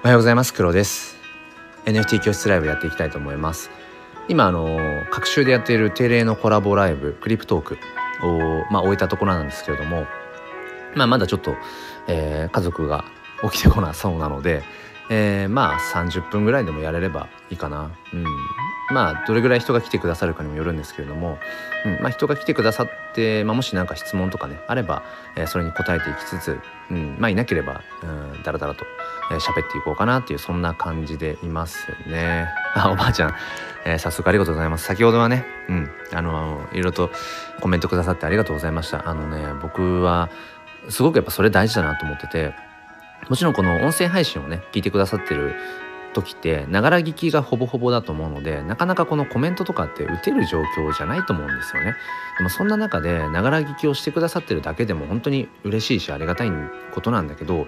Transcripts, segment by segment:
おはようございます。黒です。NFT 教室ライブやっていきたいと思います。今あの各週でやっている定例のコラボライブクリプトークをまあ終えたところなんですけれどもまあまだちょっと、えー、家族が起きてこなそうなので、えー、まあ30分ぐらいでもやれればいいかな。うん。まあどれぐらい人が来てくださるかにもよるんですけれども、うん。まあ、人が来てくださって、まあ、もし何か質問とかねあれば、えー、それに答えていきつつ、うん。まあ、いなければ、うん、だらだらと、えー、っていこうかなっていうそんな感じでいますね。あおばあちゃん、えー、早速ありがとうございます。先ほどはね、うん、あのいろいろとコメントくださってありがとうございました。あのね僕はすごくやっぱそれ大事だなと思っててもちろんこの音声配信をね聞いてくださってる時ってながら聞きがほぼほぼだと思うのでなかなかこのコメントとかって打てる状況じゃないと思うんですよねでもそんな中でながら聞きをしてくださってるだけでも本当に嬉しいしありがたいことなんだけど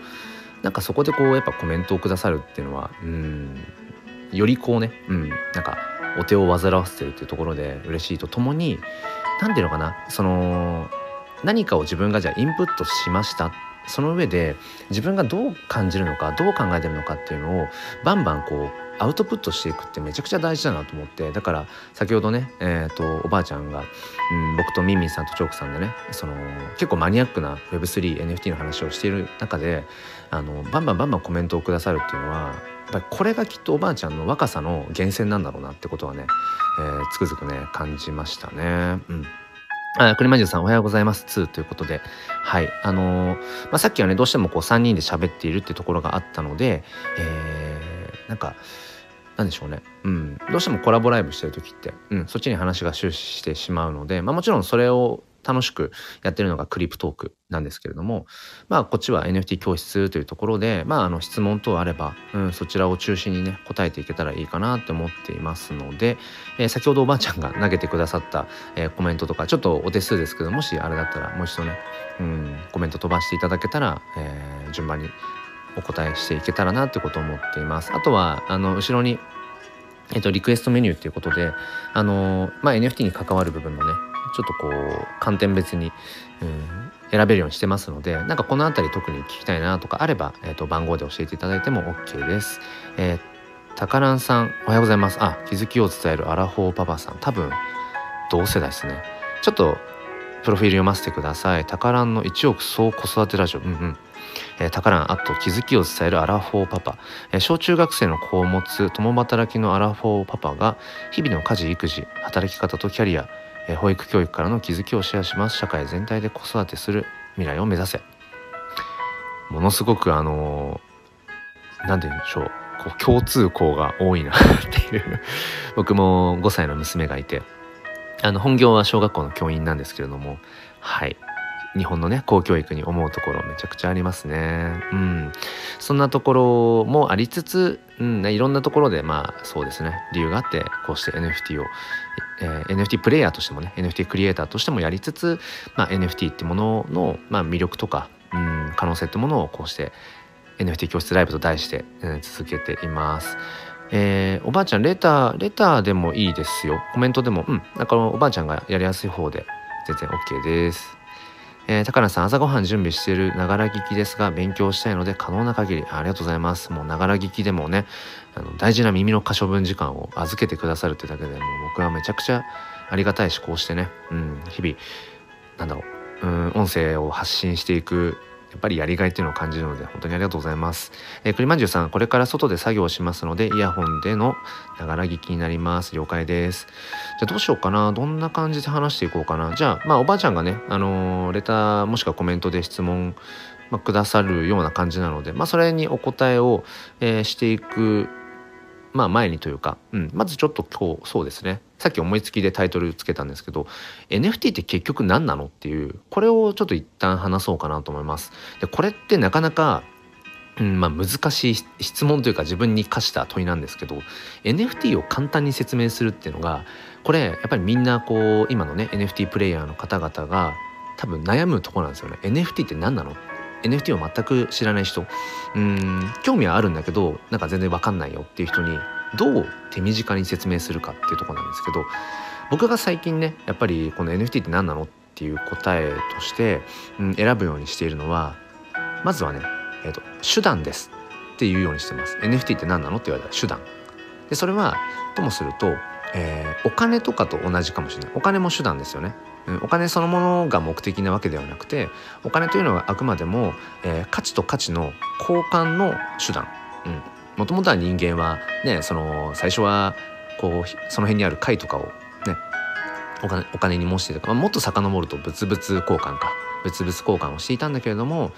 なんかそこでこうやっぱコメントをくださるっていうのはうんよりこうねうんなんかお手を煩わせてるっていうところで嬉しいとともに何ていうのかなその何かを自分がじゃあインプットしましたその上で自分がどう感じるのかどう考えてるのかっていうのをバンバンこうアウトプットしていくってめちゃくちゃ大事だなと思ってだから先ほどね、えーと、おばあちゃんが、うん、僕とミンミンさんとチョークさんでねその結構マニアックな Web3NFT の話をしている中であのバンバンバンバンコメントをくださるっていうのはやっぱりこれがきっとおばあちゃんの若さの源泉なんだろうなってことはね、えー、つくづくね感じましたね。うんあ、クリマジュさんおはようございます。2ということで。はい。あのー、まあ、さっきはね、どうしてもこう3人で喋っているっていうところがあったので、えー、なんか、なんでしょうね。うん。どうしてもコラボライブしてる時って、うん、そっちに話が終始してしまうので、まあもちろんそれを楽しくやってるのがクリプトークなんですけれども、まあ、こっちは NFT 教室というところで、まあ、あの質問等あれば、うん、そちらを中心にね答えていけたらいいかなって思っていますので、えー、先ほどおばあちゃんが投げてくださった、えー、コメントとかちょっとお手数ですけどもしあれだったらもう一度ね、うん、コメント飛ばしていただけたら、えー、順番にお答えしていけたらなってことを思っています。あとはあの後ろにえっと、リクエストメニューっていうことで、あのまあ、NFT に関わる部分のね、ちょっとこう観点別に、うん、選べるようにしてますのでなんかこの辺り特に聞きたいなとかあれば、えー、と番号で教えていただいても OK です。えー、タカランさんおはようございます。あ気づきを伝えるアラフォーパパさん多分同世代ですね。ちょっとプロフィール読ませてください。タカランの1億総子育てラジオ。うんうん。えー、タカランあと気づきを伝えるアラフォーパパ、え、小中学生の子を持つ共働きのアラフォーパパが日々の家事育児働き方とキャリアえ保育教育からの気づきをシェアします。社会全体で子育てする未来を目指せ。ものすごくあの何て言うんでしょう。こう共通項が多いな っていう。僕も5歳の娘がいて。あの本業は小学校の教員なんですけれども。はい。日本のね公教育に思うところめちゃくちゃありますね。うん、そんなところもありつつ、うんね、いろんなところでまあそうですね。理由があってこうして NFT を、えー、NFT プレイヤーとしてもね NFT クリエイターとしてもやりつつ、まあ、NFT ってものの、まあ、魅力とか、うん、可能性ってものをこうして NFT 教室ライブと題して、うん、続けています。えー、おばあちゃんレターレターでもいいですよ。コメントでもうん。だかおばあちゃんがやりやすい方で全然 OK です。えー、高野さん、朝ごはん準備しているながら聞きですが、勉強したいので可能な限りありがとうございます。もうながら聞きでもね、あの大事な耳の可処分時間を預けてくださるってだけでもう僕はめちゃくちゃありがたいし、こうしてね、うん、日々、なんだろう、うん、音声を発信していくやっぱりやりがいっていうのを感じるので本当にありがとうございます。えー、栗まんじゅうさん、これから外で作業しますので、イヤホンでのながら聞きになります。了解です。じゃあどうしようかな。どんな感じで話していこうかな。じゃあ、まあおばあちゃんがね、あのー、レターもしくはコメントで質問、まあ、くださるような感じなので、まあそれにお答えを、えー、していくまあ前にというか、うん、まずちょっと今日そうですね。さっき思いつきでタイトルつけたんですけど NFT って結局何なのっていうこれをちょっと一旦話そうかなと思います。でこれってなかなかうんまあ、難しい質問というか自分に課した問いなんですけど NFT を簡単に説明するっていうのがこれやっぱりみんなこう今のね NFT プレイヤーの方々が多分悩むとこなんですよね。NFT って何なの NFT を全く知らない人。うん興味はあるんだけどなんか全然わかんないよっていう人にどう手短に説明するかっていうとこなんですけど僕が最近ねやっぱりこの NFT って何なのっていう答えとして、うん、選ぶようにしているのはまずはね、えーと、手段ですって言うようにしてます。NFT って何なのって言われたら手段。でそれはともすると、えー、お金とかと同じかもしれない。お金も手段ですよね、お金そのものが目的なわけではなくてお金というのはあくまでも、えー、価値と価値の交換の手段。もともとは人間はねその最初はこうその辺にある貝とかをねお金お金に模してとか、まあ、もっと遡ると物々交換か。物々交換をしていたんだけれども、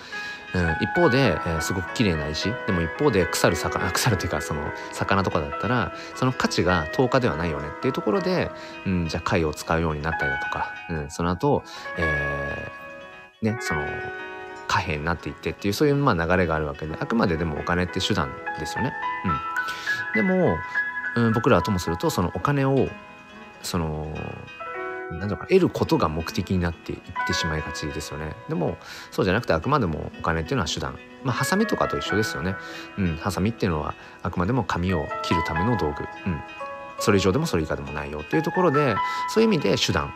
うん、一方で、えー、すごく綺麗な石。でも一方で腐る魚 腐るというかその魚とかだったらその価値が10日ではないよね。っていうところで、うん、じゃあ貝を使うようになったりだとか、うん、その後、えー、ねその貨幣になっていってっていうそういうまあ流れがあるわけであくまででもお金って手段ですよね。うん、でも、うん、僕らはともするとそのお金をその何だか得ることが目的になっていってしまいがちですよね。でもそうじゃなくてあくまでもお金っていうのは手段。まあハサミとかと一緒ですよね。うん。ハサミっていうのはあくまでも紙を切るための道具。うん。それ以上でもそれ以下でもないよっていうところでそういう意味で手段。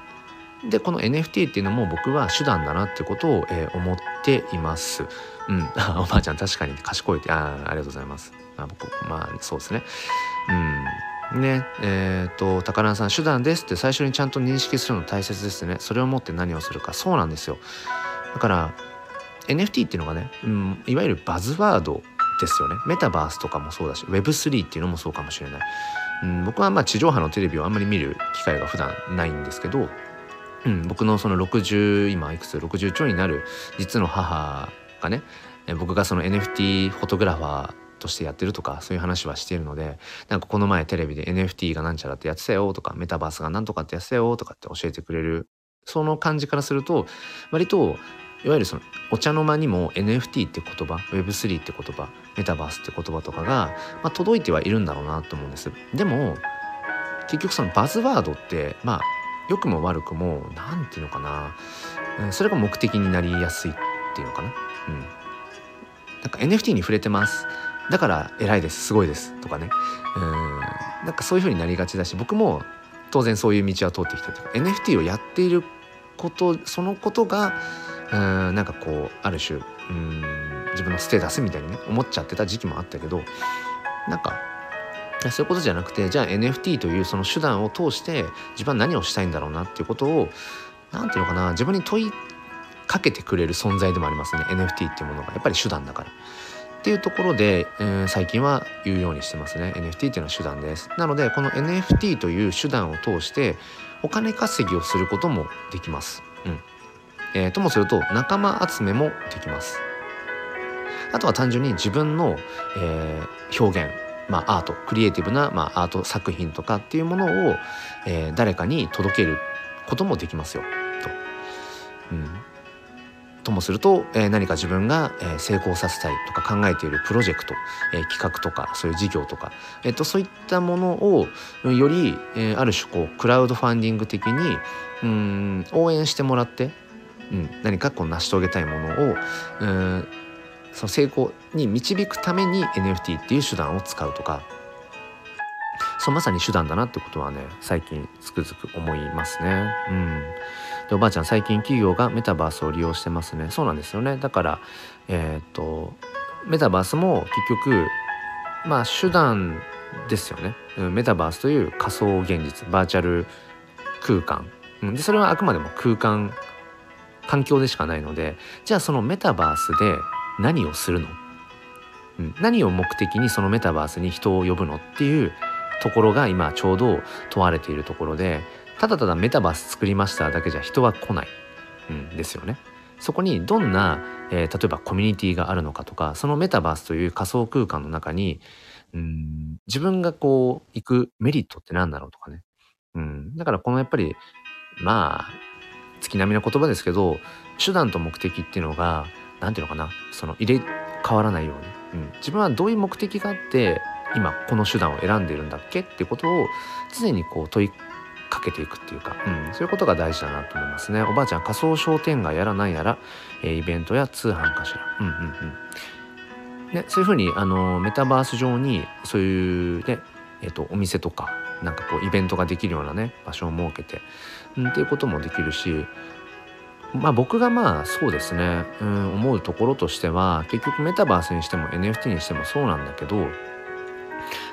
でこの NFT っていうのも僕は手段だなってことを、えー、思っています。うん、おばあちゃん確かに賢い。ってあありがとうございます。まあ、僕まあそうですね。うん。ねえー、っと高菜さん手段ですって最初にちゃんと認識するの大切ですね。それをもって何をするか。そうなんですよ。だから NFT っていうのがね、うん、いわゆるバズワードですよね。メタバースとかもそうだし Web3 っていうのもそうかもしれない、うん、僕はまあ地上波のテレビをあんまり見る機会が普段ないんですけど、うん、僕のその60今いくつ？60兆になる実の母がね僕がその NFT フォトグラファーとしてやってるとかそういう話はしているのでなんかこの前テレビで NFT がなんちゃらってやってたよとかメタバースがなんとかってやってたよとかって教えてくれるその感じからすると割といわゆるそのお茶の間にも NFT って言葉 Web3 って言葉メタバースって言葉とかが、まあ、届いてはいるんだろうなと思うんです。でも結局そのバズワードってまあ良くも悪くも何て言うのかな、うん、それが目的になりやすいっていうのかな。うん。なんか NFT に触れてます。だから偉いですすごいですとかね。うん。なんかそういう風になりがちだし僕も当然そういう道は通ってきたというか NFT をやっていることそのことがうんなんかこうある種うん自分のステータスみたいにね思っちゃってた時期もあったけどなんかそういうことじゃなくてじゃあ NFT というその手段を通して自分は何をしたいんだろうなっていうことを何て言うのかな自分に問いかけてくれる存在でもありますね NFT っていうものが。やっぱり手段だから。っていうところで、えー、最近は言うようにしてますね。NFT っていうのは手段です。なのでこの NFT という手段を通してお金稼ぎをすることもできます、うん。えー、ともすると仲間集めもできます。あとは単純に自分の、えー、表現まあ、アートクリエイティブな、まあ、アート作品とかっていうものを、えー、誰かに届けることもできますよ。と。うん、ともすると、えー、何か自分が、え、成功させたいとか考えているプロジェクト、えー、企画とかそういう事業とか、えーと、そういったものをより、えー、ある種こうクラウドファンディング的にうん応援してもらって、うん、何かこう成し遂げたいものをうんその成功に導くために NFT っていう手段を使うとかそうまさに手段だなってことはね最近つくづく思いますね。うんでおばあちゃん最近企業がメタバースを利用してますね。そうなんですよね。だからえっ、とメタバースも結局まあ手段ですよね、うん、メタバースという仮想現実バーチャル空間、うん、でそれはあくまでも空間環境でしかないのでじゃあそのメタバースで何をするの、うん、何を目的にそのメタバースに人を呼ぶの？っていうところが今ちょうど問われているところでただただメタバース作りましただけじゃ人は来ない、うん、ですよね。そこにどんな、えー、例えばコミュニティがあるのかとかそのメタバースという仮想空間の中にうん自分がこう行くメリットって何だろうとかね、うん、だからこのやっぱりまあ月並みの言葉ですけど手段と目的っていうのが何ていうのかなその入れ替わらないように、うん、自分はどういう目的があって今この手段を選んでいるんだっけってことを常にこう問いかけていくっていうか、うん、そういうことが大事だなと思いますね。おばあちゃん仮想商店街やらなんやら、えー、イベントや通販かしら。うんうんうん。ね、そういうふうにあのメタバース上にそういうね、えーと、お店とかなんかこうイベントができるようなね場所を設けて、うん、っていうこともできるしまあ僕がまあそうですね、うん、思うところとしては結局メタバースにしても NFT にしてもそうなんだけど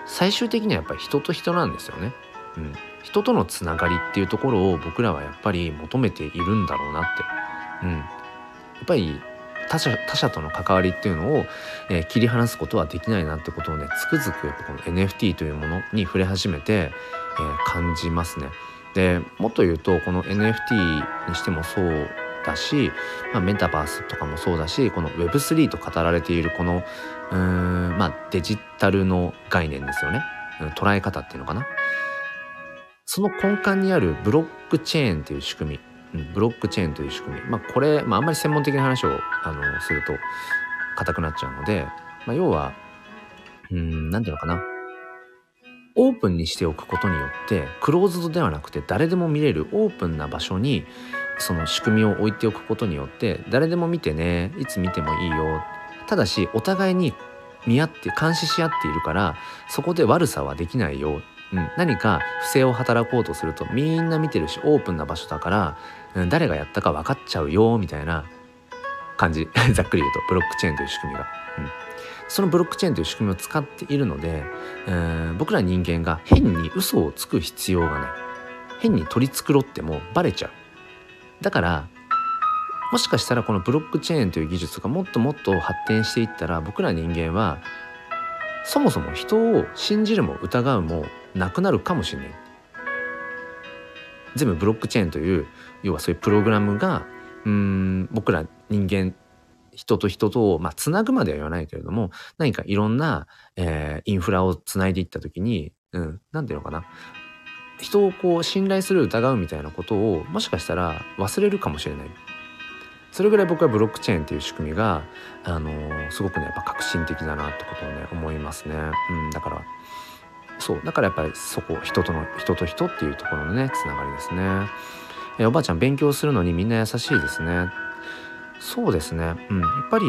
最終的にはやっぱり人と人なんですよね。うん、人とのつながりっていうところを僕らはやっぱり求めているんだろうなって。うん、やっぱり他者他者との関わりっていうのを、えー、切り離すことはできないなってことをねつくづくやっぱこの NFT というものに触れ始めて、えー、感じますね。でもっと言うとこの NFT にしてもそうだし、まあ、メタバースとかもそうだしこの Web3 と語られているこのうーん、まあ、デジタルの概念ですよね捉え方っていうのかなその根幹にあるブロックチェーンという仕組み、うん、ブロックチェーンという仕組み。まあこれ、まあ、あんまり専門的な話をあのすると硬くなっちゃうので、まあ、要はうん何て言うのかな。オープンにしておくことによってクローズドではなくて誰でも見れるオープンな場所にその仕組みを置いておくことによって誰でも見てねいつ見てもいいよ。ただしお互いに見合って監視し合っているからそこで悪さはできないよ、うん、何か不正を働こうとするとみんな見てるしオープンな場所だから、うん、誰がやったか分かっちゃうよみたいな感じ。ざっくり言うとブロックチェーンという仕組みが。うん。そのブロックチェーンという仕組みを使っているので、えー、僕ら人間が変に嘘をつく必要がない。変に取り繕ってもバレちゃう。だからもしかしたらこのブロックチェーンという技術がもっともっと発展していったら僕ら人間はそもそも人を信じるも疑うもなくなるかもしれない。全部ブロックチェーンという要はそういうプログラムがうん僕ら人間人と人とを、まあ、つなぐまでは言わないけれども何かいろんな、えー、インフラをつないでいった時に何、うん、て言うのかな。人をこう信頼する疑うみたいなことをもしかしたら忘れるかもしれない。それぐらい僕はブロックチェーンっていう仕組みが、あのー、すごくねやっぱ革新的だなってことをね思いますね、うん、だからそうだからやっぱりそこ人との人と人っていうところのねつながりですね。えおばあちゃん勉強するのにみんな優しいですね。そうですね。うんやっぱり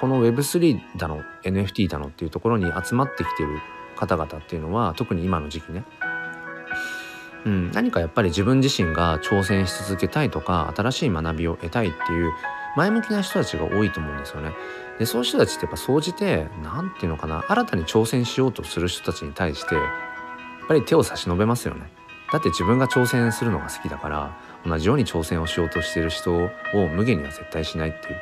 この Web3 だの NFT だのっていうところに集まってきてる方々っていうのは特に今の時期ねうん、何かやっぱり自分自身が挑戦し続けたいとか新しい学びを得たいっていう前向きな人たちが多いと思うんですよね。でそういう人たちってやっぱ総じて何て言うのかな新たに挑戦しようとする人たちに対してやっぱり手を差し伸べますよね。だって自分が挑戦するのが好きだから同じように挑戦をしようとしてる人を無限には絶対しないっていう。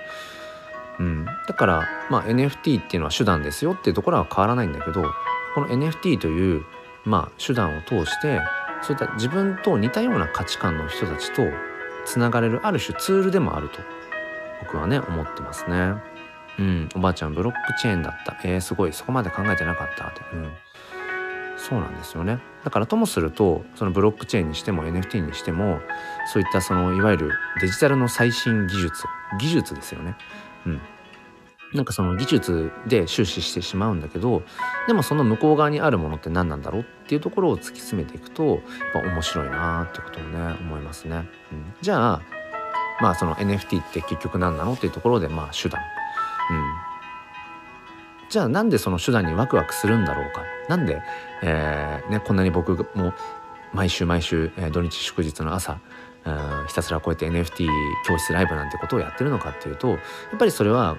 うん、だから、まあ、NFT っていうのは手段ですよっていうところは変わらないんだけどこの NFT という、まあ、手段を通してそういった自分と似たような価値観の人たちとつながれるある種ツールでもあると僕はね思ってますね。うん、おばあちゃんブロックチェーンだった。えー、すごいそこまで考えてなかったって。うん、そうなんですよね。だからともするとそのブロックチェーンにしても NFT にしてもそういったそのいわゆるデジタルの最新技術技術ですよね。うん、なんかその技術で終始してしまうんだけどでもその向こう側にあるものって何なんだろうっていうところを突き詰めていくとやっぱ面白いなってことをね思いますね。うん、じゃあまあその NFT って結局何なのっていうところでまあ手段。うん、じゃあなんでその手段にワクワクするんだろうかなんで、えーね、こんなに僕も毎週毎週、えー、土日祝日の朝ひたすらこうやって NFT 教室ライブなんてことをやってるのかっていうとやっぱりそれは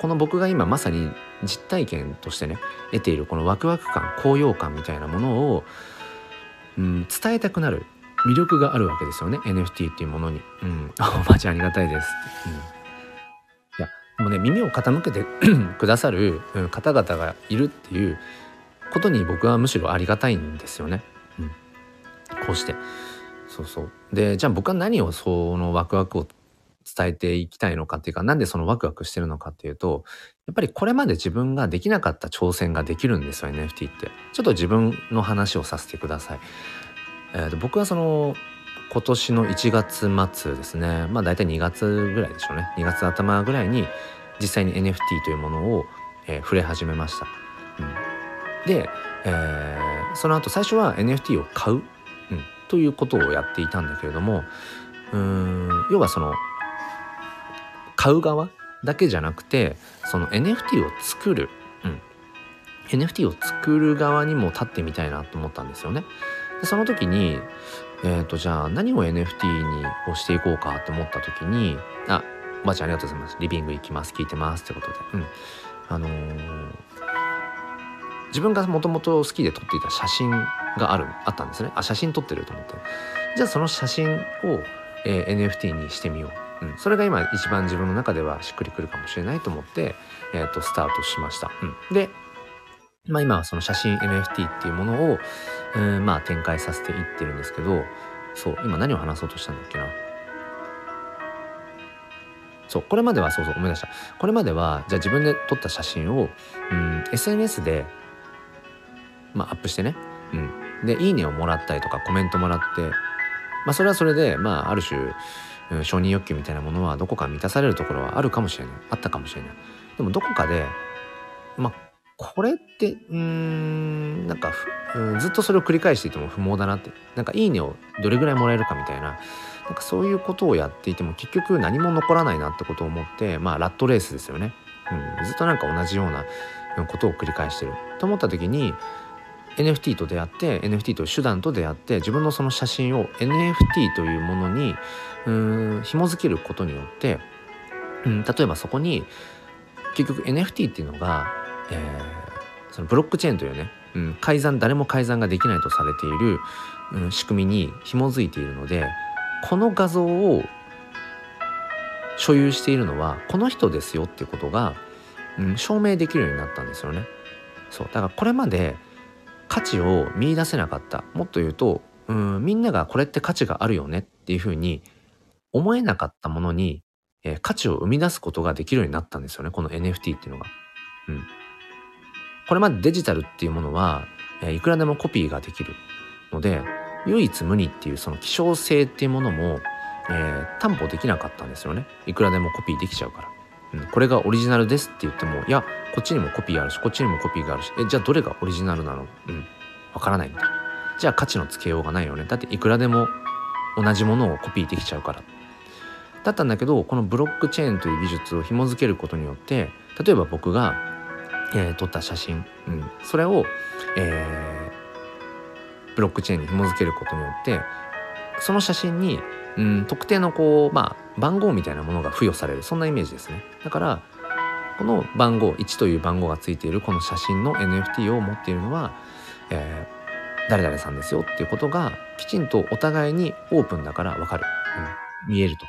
この僕が今まさに実体験としてね得ているこのワクワク感高揚感みたいなものを、うん、伝えたくなる魅力があるわけですよね NFT っていうものに。うん、おばあちゃんありがたいです。うん、いやもうね耳を傾けて くださる方々がいるっていうことに僕はむしろありがたいんですよね。うん、こうしてそうそうでじゃあ僕は何をそのワクワクを伝えていきたいのかっていうか、なんでそのワクワクしてるのかっていうと、やっぱりこれまで自分ができなかった挑戦ができるんですよ、NFT って。ちょっと自分の話をさせてください。えー、と僕はその、今年の1月末ですね、まあ大体2月ぐらいでしょうね。2月頭ぐらいに実際に NFT というものを、えー、触れ始めました。うん、で、えー、その後最初は NFT を買う、うん、ということをやっていたんだけれども、うん要はその買う側だけじゃなくてその NFT を作る、うん、NFT を作る側にも立ってみたいなと思ったんですよね。でその時にえっ、ー、とじゃあ何を NFT にをしていこうかって思った時にあおばあちゃんありがとうございます。リビング行きます聞いてますってことで。うん。あのー、自分がもともと好きで撮っていた写真があるあったんですね。あ写真撮ってると思ってじゃあその写真を、えー、NFT にしてみよう、うん、それが今一番自分の中ではしっくりくるかもしれないと思って、えーと、スタートしました、うん、でまあ今はその写真 NFT っていうものを、えー、まあ展開させていってるんですけどそう今何を話そうとしたんだっけな？そうこれまではそうそう思い出した。これまではじゃあ自分で撮った写真を、うん、SNS で、まあ、アップしてね、うん、で「いいね」をもらったりとかコメントもらって、まあ、それはそれで、まあ、ある種、承認欲求みたいなものはどこか満たされるところはあるかもしれない。あったかもしれないでもどこかで、まあ、これってうーんなんかうん、ずっとそれを繰り返していても不毛だなって。なんか「いいね」をどれぐらいもらえるかみたいな。なんかそういうことをやっていても結局何も残らないなってことを思ってまあラットレースですよね、うん、ずっとなんか同じようなことを繰り返してる。と思った時に NFT と出会って NFT という手段と出会って自分のその写真を NFT というものにうん紐付けることによって、うん、例えばそこに結局 NFT っていうのが、えー、そのブロックチェーンというね、うん、改ざん誰も改ざんができないとされている、うん、仕組みに紐づいているのでこの画像を所有しているのはこの人ですよっていうことが、うん、証明できるようになったんですよね。そうだからこれまで価値を見いだせなかったもっと言うとうんみんながこれって価値があるよねっていうふうに思えなかったものに、えー、価値を生み出すことができるようになったんですよねこの NFT っていうのが。うん、これまでデジタルっていうものは、えー、いくらでもコピーができるので唯一無二っていうその希少性っていうものも、えー、担保できなかったんですよね。いくらでもコピーできちゃうから、うん、これがオリジナルですって言ってもいやこっちにもコピーあるしこっちにもコピーがあるしえじゃあどれがオリジナルなの？うん。わからないみたいな。じゃあ価値のつけようがないよね。だっていくらでも同じものをコピーできちゃうから。だったんだけどこのブロックチェーンという技術を紐付けることによって例えば僕が、えー、撮った写真、うん、それを、えーブロックチェーンに紐付けることによってその写真に、うん、特定のこう、まあ、番号みたいなものが付与されるそんなイメージですね。だからこの番号1という番号がついているこの写真の NFT を持っているのは、えー、誰々さんですよっていうことがきちんとお互いにオープンだから分かる、うん、見えると、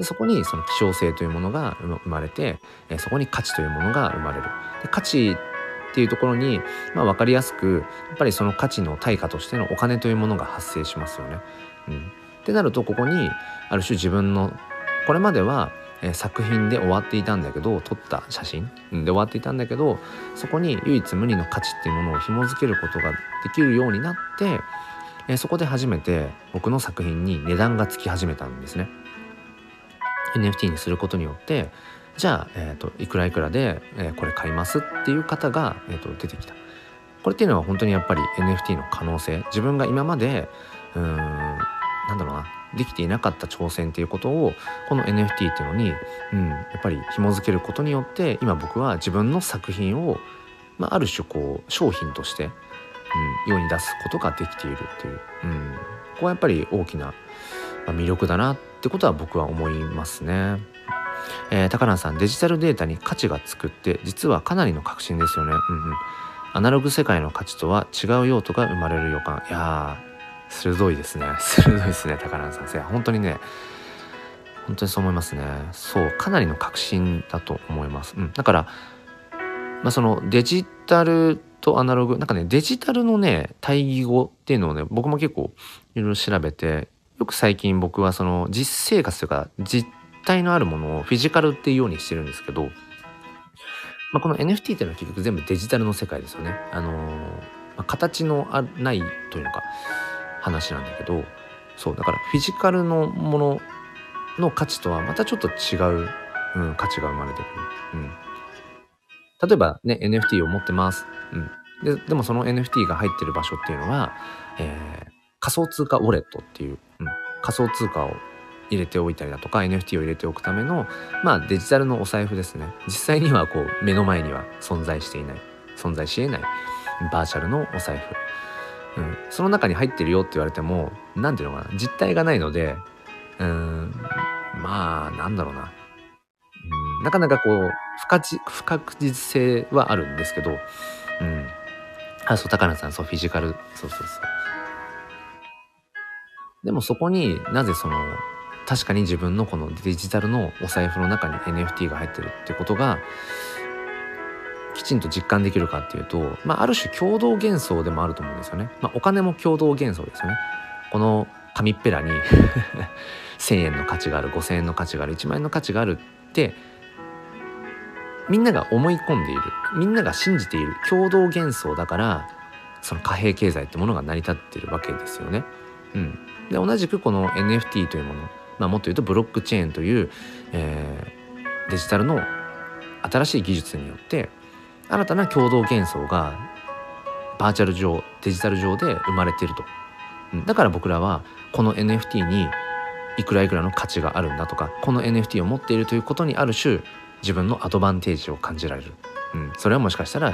そこにその希少性というものが生まれて、そこに価値というものが生まれる。で価値っていうところに、まあ、分かりやすくやっぱりその価値の対価としてのお金というものが発生しますよね。うん、ってなるとここにある種自分のこれまでは作品で終わっていたんだけど撮った写真で終わっていたんだけどそこに唯一無二の価値っていうものを紐付けることができるようになって、えそこで初めて僕の作品に値段がつき始めたんですね。NFT にすることによってじゃあ、えーと、いくらいくらで、えー、これ買いますっていう方が、えーと、出てきた。これっていうのは本当にやっぱり NFT の可能性自分が今までうーんなんだろうなできていなかった挑戦っていうことをこの NFT っていうのに、うん、やっぱり紐付けることによって今僕は自分の作品を、まあ、ある種こう商品として、うん、世に出すことができているっていう、うん、ここはやっぱり大きな魅力だなってことは僕は思いますね。えー、高梨さんデジタルデータに価値がつくって実はかなりの革新ですよね。うんうん。アナログ世界の価値とは違う用途が生まれる予感。いやー、鋭いですね。鋭いですね、高梨さん。いや、本当にね、本当にそう思いますね。そう、かなりの革新だと思います。うん。だから、まあ、そのデジタルとアナログ、なんかね、デジタルのね、対義語っていうのをね、僕も結構いろいろ調べて、よく最近僕はその実生活というか実体のあるものをフィジカルっていうようにしてるんですけど、まあ、この NFT っていうのは結局全部デジタルの世界ですよね。あのー、まあ、形のあないというのか話なんだけどそうだからフィジカルのものの価値とはまたちょっと違う、うん、価値が生まれてくる。うん、例えばね NFT を持ってます。うん、ででもその NFT が入ってる場所っていうのは、えー、仮想通貨ウォレットっていう、うん、仮想通貨を入れておいたりだとか NFT を入れておくためのまあデジタルのお財布ですね。実際にはこう目の前には存在していない。存在しえない。バーチャルのお財布、うん、その中に入ってるよって言われても何ていうのかな。実体がないのでうん。まあなんだろうな。うん。なかなかこう不確不確実性はあるんですけどうんあそう高菜さんそうフィジカルそうそうそうでもそこになぜその確かに自分のこのデジタルのお財布の中に NFT が入ってるってことがきちんと実感できるかっていうと、まあ、ある種共同幻想でもあると思うんですよね。まあ、お金も共同幻想ですよね。この紙っぺらに 1,000円の価値がある5,000円の価値がある1万円の価値があるってみんなが思い込んでいるみんなが信じている共同幻想だからその貨幣経済ってものが成り立ってるわけですよね。うん、で同じくこの NFT というもの、まあ、もっと言うとブロックチェーンという、えー、デジタルの新しい技術によって新たな共同幻想がバーチャル上デジタル上で生まれていると、だから僕らはこの NFT にいくらいくらの価値があるんだとかこの NFT を持っているということにある種自分のアドバンテージを感じられる、うん、それはもしかしたら、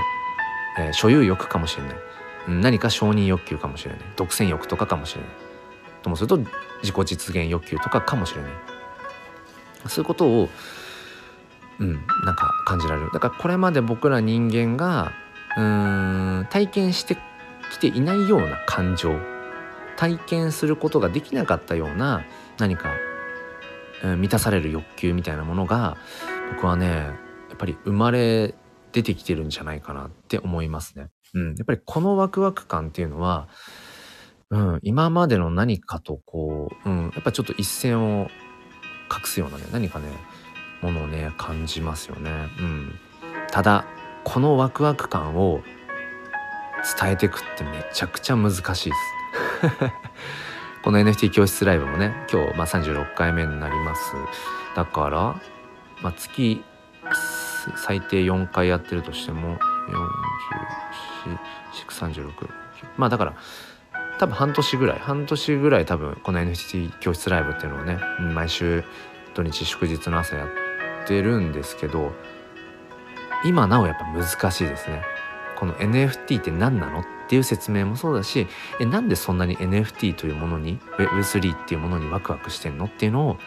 えー、所有欲かもしれない、うん、何か承認欲求かもしれない。独占欲とかかもしれない。ともすると自己実現欲求とかかもしれない。そういうことをうん。なんか感じられる。だからこれまで僕ら人間がうん体験してきていないような感情。体験することができなかったような何か、うん、満たされる欲求みたいなものが僕はねやっぱり生まれ出てきてるんじゃないかなって思いますね。うん、やっぱりこのワクワク感っていうのは、うん、今までの何かとこう、うん、やっぱちょっと一線を画すようなね何かねものをね感じますよね。うん、ただこのワクワク感を伝えていくってめちゃくちゃ難しいです。この NFT 教室ライブもね今日、まあ、36回目になりますだから、まあ、月最低4回やってるとしても4436まあだから多分半年ぐらい半年ぐらい多分この NFT 教室ライブっていうのをね毎週土日祝日の朝やってるんですけど今なおやっぱ難しいですね。この NFT って何なのっていう説明もそうだしえなんでそんなに NFT というものに Web3 っていうものにワクワクしてんのっていうのを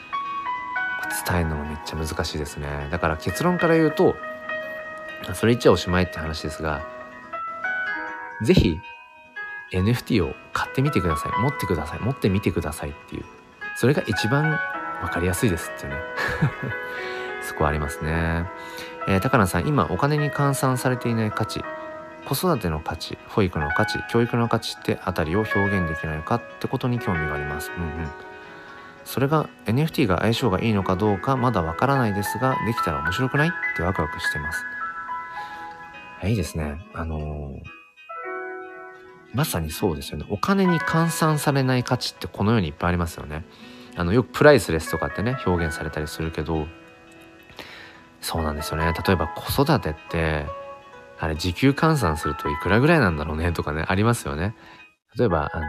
伝えるのがめっちゃ難しいですねだから結論から言うとそれ言っちゃおしまいって話ですが是非 NFT を買ってみてください持ってください持ってみてくださいっていうそれが一番分かりやすいですってね そこはありますね。えー、高野さん、今お金に換算されていない価値、子育ての価値、保育の価値、教育の価値ってあたりを表現できないかってことに興味があります。うんうん。それが NFT が相性がいいのかどうかまだわからないですが、できたら面白くない？ってワクワクしてます。いいですね。あのー、まさにそうですよね。お金に換算されない価値ってこの世にいっぱいありますよね。あの、よくプライスレスとかってね、表現されたりするけど、そうなんですよね例えば子育てってあれ時給換算するといくらぐらいなんだろうね？とかねありますよね例えばあの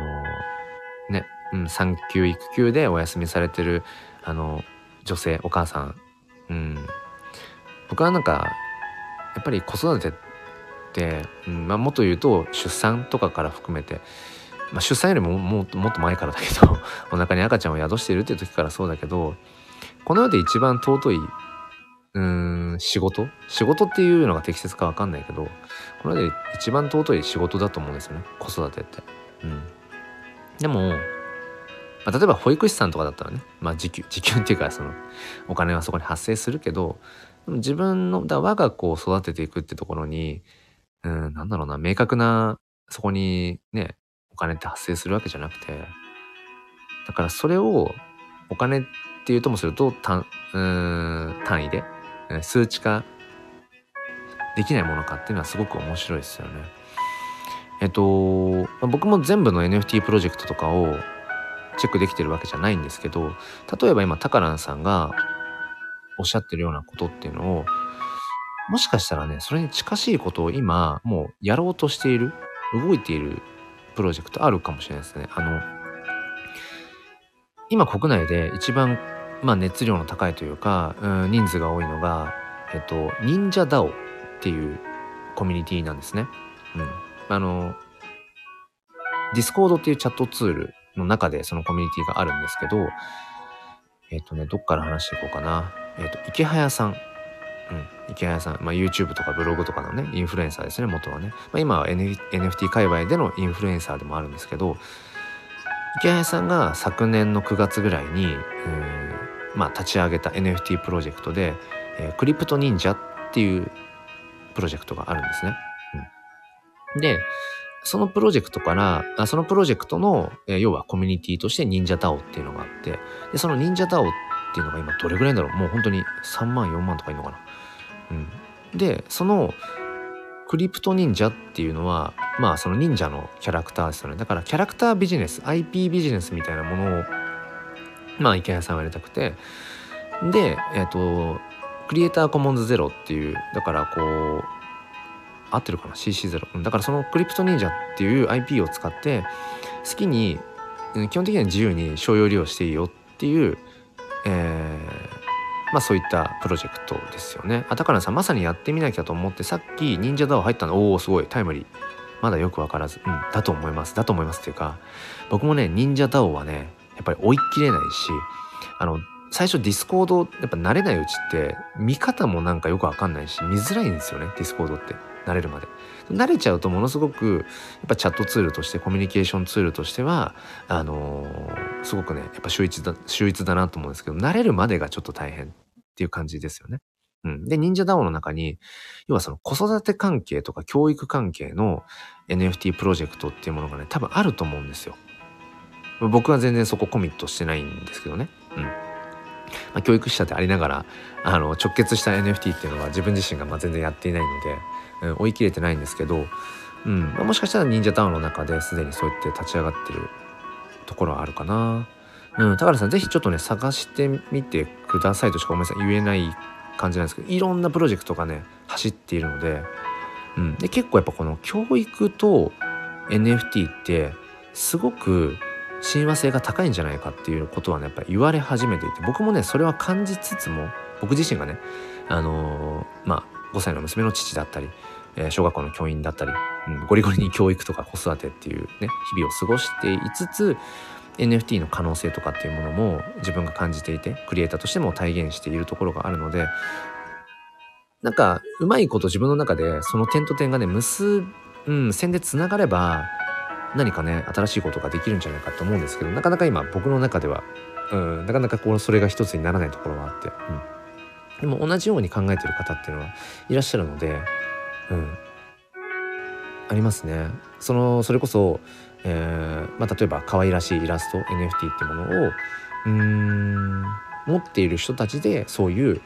ね、うん、産休育休でお休みされてるあの女性お母さん。うん。僕はなんかやっぱり子育てって、うんまあ、もっと言うと出産とかから含めて、まあ、出産よりももっともっと前からだけど お腹に赤ちゃんを宿しているっていう時からそうだけどこの世で一番尊いうん仕事？仕事っていうのが適切か分かんないけどこれで一番尊い仕事だと思うんですよね子育てって。うん、でも、まあ、例えば保育士さんとかだったらね、まあ、時給 時給っていうかそのお金はそこに発生するけど自分のだ我が子を育てていくってところにうんなんだろうな明確なそこにねお金って発生するわけじゃなくてだからそれをお金っていうともすると単うん単位で数値化できないものかっていうのはすごく面白いですよね。えっと、僕も全部の NFT プロジェクトとかをチェックできてるわけじゃないんですけど例えば今タカランさんがおっしゃってるようなことっていうのをもしかしたらねそれに近しいことを今もうやろうとしている動いているプロジェクトあるかもしれないですね。あの今国内で一番まあ、熱量の高いというか、うん、人数が多いのが、えっと、忍者 DAO っていうコミュニティなんですね。うん。あの、ディスコードっていうチャットツールの中でそのコミュニティがあるんですけど、えっ、とね、どっから話していこうかな。えっ、と、イケハヤさん。うん、イケハヤさん。まあ、YouTube とかブログとかのね、インフルエンサーですね、元はね。まあ、今は、NFT 界隈でのインフルエンサーでもあるんですけど、池谷さんが昨年の9月ぐらいに、まあ、立ち上げた NFT プロジェクトで、えー、クリプト忍者っていうプロジェクトがあるんですね。うん、で、そのプロジェクトから、あそのプロジェクトの、え、要はコミュニティとして忍者ダオっていうのがあって、で、その忍者ダオっていうのが今どれぐらいだろう？もう本当に3万、4万とかいるのかな？うん。で、そのクリプト忍者っていうのは、まあその忍者のキャラクターですよね。だからキャラクタービジネス、IP ビジネスみたいなものを、まあ池谷さんはやりたくて、で、えっ、ー、と、クリエイターコモンズゼロっていう、だからこう、合ってるかな ?CC0。だからそのクリプト忍者っていう IP を使って、好きに、基本的には自由に商用利用していいよっていう、えー、まあそういったプロジェクトですよね。あ、高野さんまさにやってみなきゃと思ってさっき忍者ダオ入ったのおおすごいタイムリー。まだよくわからず、うん、だと思います。だと思いますっていうか、僕もね、忍者 DAO はね、やっぱり追い切れないし、あの、最初ディスコード、やっぱ慣れないうちって、見方もなんかよくわかんないし、見づらいんですよね、ディスコードって。慣れるまで。慣れちゃうとものすごく、やっぱチャットツールとして、コミュニケーションツールとしては、あのー、すごくね、やっぱ秀逸だ、秀逸だなと思うんですけど、慣れるまでがちょっと大変っていう感じですよね。うん。で、忍者ダオの中に、要はその子育て関係とか教育関係の NFT プロジェクトっていうものがね、多分あると思うんですよ。僕は全然そこコミットしてないんですけどね。うん。まあ、教育者でありながら、あの、直結した NFT っていうのは自分自身がま全然やっていないので、うん、追い切れてないんですけど、うん。まあ、もしかしたら忍者ダウンの中ですでにそうやって立ち上がってるところはあるかな。うん、高原さんぜひちょっとね探してみてくださいとしかごめんなさい言えない感じなんですけどいろんなプロジェクトがね走っているので,、うん、で結構やっぱこの教育と NFT ってすごく親和性が高いんじゃないかっていうことはねやっぱり言われ始めていて僕もねそれは感じつつも僕自身がねあのー、まあ5歳の娘の父だったり、え、小学校の教員だったり、うん、ゴリゴリに教育とか子育てっていうね日々を過ごしていつつ NFT の可能性とかっていうものも自分が感じていてクリエイターとしても体現しているところがあるのでなんかうまいこと自分の中でその点と点がね結うん線でつながれば何かね新しいことができるんじゃないかと思うんですけどなかなか今僕の中ではうんなかなかこうそれが一つにならないところがあって、うん、でも同じように考えてる方っていうのはいらっしゃるのでうんありますねそのそれこそえー、まあ、例えば可愛らしいイラスト NFT ってものをうん持っている人たちでそういう、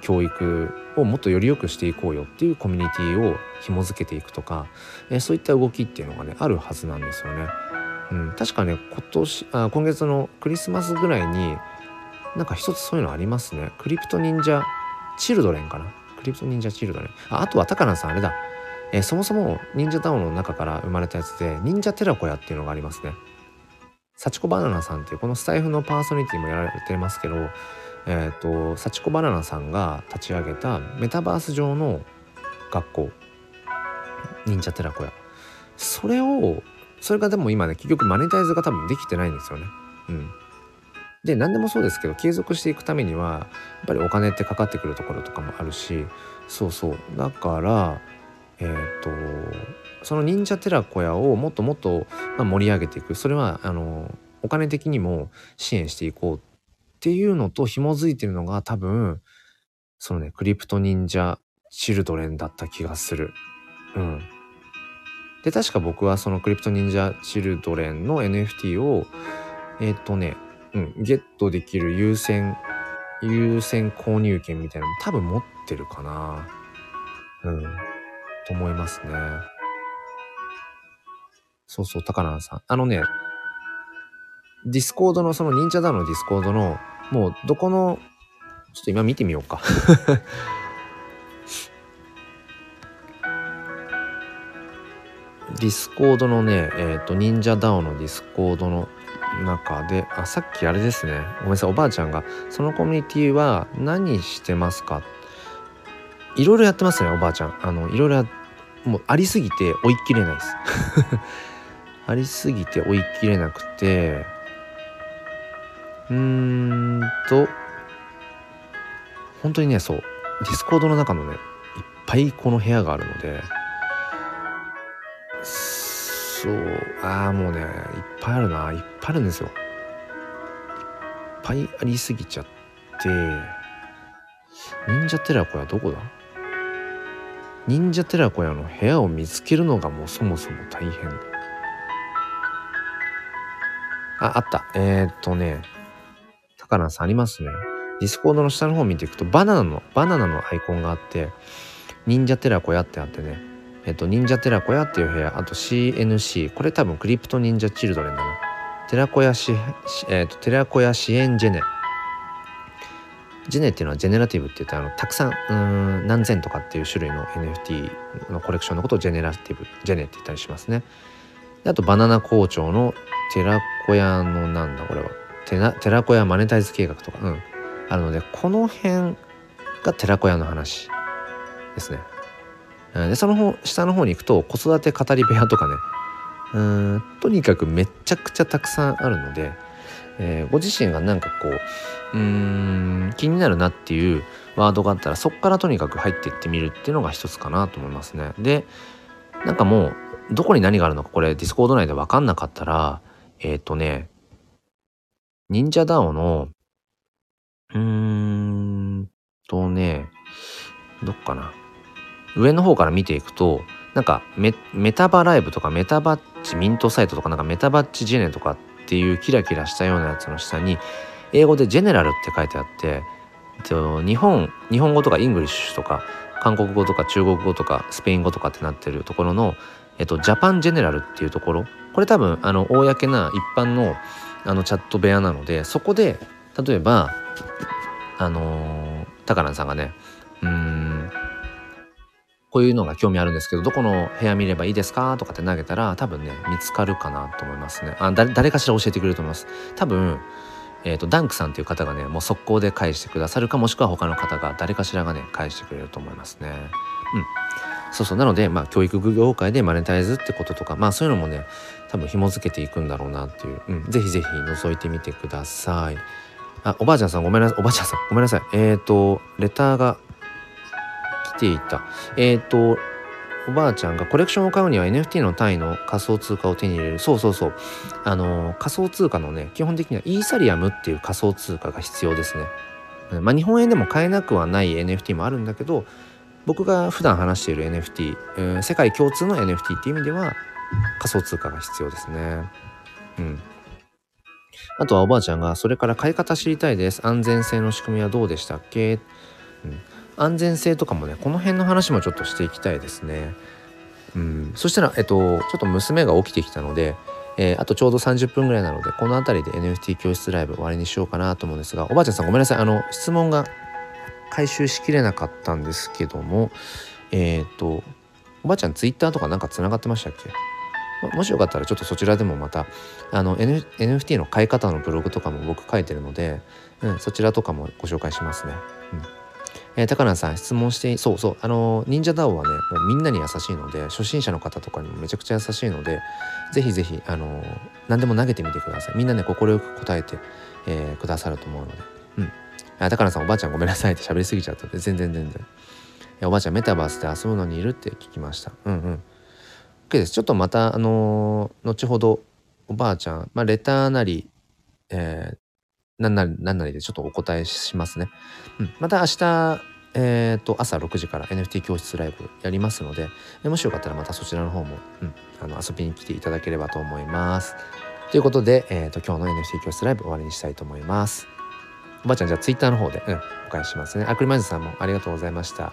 教育をもっとより良くしていこうよっていうコミュニティを紐づけていくとか、えー、そういった動きっていうのがねあるはずなんですよね。うん、確かね今年あ今月のクリスマスぐらいになんか一つそういうのありますね。クリプト忍者チルドレンかな。クリプト忍者チルドレン。ああとは高菜さんあれだ。えー、そもそも忍者タウンの中から生まれたやつで忍者寺子屋っていうのがありますね。幸子バナナさんっていうこのスタイフのパーソナリティもやられてますけど、えっ、ー、と幸子バナナさんが立ち上げたメタバース上の学校忍者寺子屋それをそれがでも今ね結局マネタイズが多分できてないんですよね。うん、で何でもそうですけど継続していくためにはやっぱりお金ってかかってくるところとかもあるしそうそうだからえーと、その忍者寺子屋をもっともっと、盛り上げていくそれはあのお金的にも支援していこうっていうのと紐づいてるのが多分そのねクリプト忍者チルドレンだった気がする。うん。で確か僕はそのクリプト忍者チルドレンの NFT をえっ、ー、とね、うん、ゲットできる優先優先購入権みたいなのも多分持ってるかな。うん。と思いますね。そうそう、高菜さん。あのね、ディスコードの、その忍者 DAO のディスコードの、もうどこの、ちょっと今見てみようか。ディスコードのね、えっ、ー、と、忍者 DAO のディスコードの中で、あ、さっきあれですね。ごめんなさい、おばあちゃんが、そのコミュニティは何してますか？いろいろやってますね、おばあちゃん。あの、いろいろもうありすぎて追い切れないです。ありすぎて追い切れなくてうーんと本当にねそうディスコードの中のねいっぱいこの部屋があるのでそう。ああもうねいっぱいあるな。いっぱいあるんですよ。いっぱいありすぎちゃって。忍者寺子屋どこだ？忍者寺子屋の部屋を見つけるのがもうそもそも大変。ああった。えー、っとね高菜さんありますね。ディスコードの下の方見ていくとバナナのバナナのアイコンがあって忍者寺子屋ってあってね。えっと忍者寺子屋っていう部屋あと CNC これ多分クリプト忍者チルドレンだな。寺子屋し、えっと寺子屋支援ジェネジェネっていうのはジェネラティブって言ってあのたくさんうん何千とかっていう種類の NFT のコレクションのことをジェネラティブジェネって言ったりしますね。であとバナナ校長の寺子屋のなんだこれは。寺寺子屋マネタイズ計画とかうん。あるのでこの辺が寺子屋の話ですね。でその方下の方に行くと子育て語り部屋とかね。うん。とにかくめっちゃくちゃたくさんあるので、えー、ご自身がなんかこううん気になるなっていうワードがあったらそこからとにかく入っていってみるっていうのが一つかなと思いますね。でなんかもうどこに何があるのかこれディスコード内で分かんなかったらえっ、ー、とね忍者 DAO のうーんとねどっかな。上の方から見ていくとなんかメタバライブとかメタバッチミントサイトとかなんかメタバッチジェネとかっていうキラキラしたようなやつの下に英語でジェネラルって書いてあって日本日本語とかイングリッシュとか韓国語とか中国語とかスペイン語とかってなってるところの、えっと、ジャパンジェネラルっていうところこれ多分あの公な一般のあのチャット部屋なのでそこで例えばあのー、高蘭さんがねうんこういうのが興味あるんですけどどこの部屋見ればいいですかとかって投げたら多分ね見つかるかなと思いますね。あ誰かしら教えてくれると思います。多分えーと、ダンクさんっていう方がねもう速攻で返してくださるかもしくは他の方が誰かしらがね返してくれると思いますね。うん。そうそう。なのでまあ教育業界でマネタイズってこととかまあそういうのもね多分紐付けていくんだろうなっていう、うん、ぜひぜひ覗いてみてください。あおばあちゃんさんごめんなさいおばあちゃんさんごめんなさい。えっ、ー、とレターが来ていた。えっ、ー、と、おばあちゃんがコレクションを買うには NFT の単位の仮想通貨を手に入れる。そうそうそう。あの、仮想通貨のね、基本的にはイーサリアムっていう仮想通貨が必要ですね。まあ、日本円でも買えなくはない NFT もあるんだけど、僕が普段話している NFT、えー、世界共通の NFT っていう意味では仮想通貨が必要ですね。うん。あとはおばあちゃんが、それから買い方知りたいです。安全性の仕組みはどうでしたっけ？うん。安全性とかもねこの辺の話もちょっとしていきたいですね。うん、そしたら、えっと、ちょっと娘が起きてきたので、えー、あとちょうど30分ぐらいなのでこの辺りで NFT 教室ライブ終わりにしようかなと思うんですがおばあちゃんさんごめんなさいあの質問が回収しきれなかったんですけどもえっ、とおばあちゃんツイッターとかなんかつながってましたっけ？もしよかったらちょっとそちらでもまたあの、N、NFT の買い方のブログとかも僕書いてるので、うん、そちらとかもご紹介しますね。うんえー、高菜さん質問してそうそうあの忍者ダオはねもうみんなに優しいので初心者の方とかにもめちゃくちゃ優しいのでぜひぜひあの何でも投げてみてください。みんなね快く答えて、えー、くださると思うので。うん。あ高菜さんおばあちゃんごめんなさいって喋りすぎちゃったんで全然。全然おばあちゃんメタバースで遊ぶのにいるって聞きました。うんうん。OK です。ちょっとまたあのー、後ほどおばあちゃんまあレターなりえー、なんなり、なんなりでちょっとお答えしますね。うん。また明日、えっ、ー、と、朝6時から NFT 教室ライブやりますので、もしよかったらまたそちらの方も、うん、あの遊びに来ていただければと思います。ということで、えっ、ー、と、今日の NFT 教室ライブ終わりにしたいと思います。おばあちゃん、じゃあ Twitter の方で、うん、お返ししますね。アクリマイズさんもありがとうございました。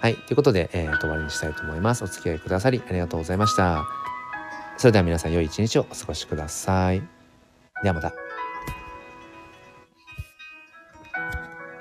はい。ということで、えっ、ー、と、終わりにしたいと思います。お付き合いくださりありがとうございました。それでは皆さん良い一日をお過ごしください。ではまた。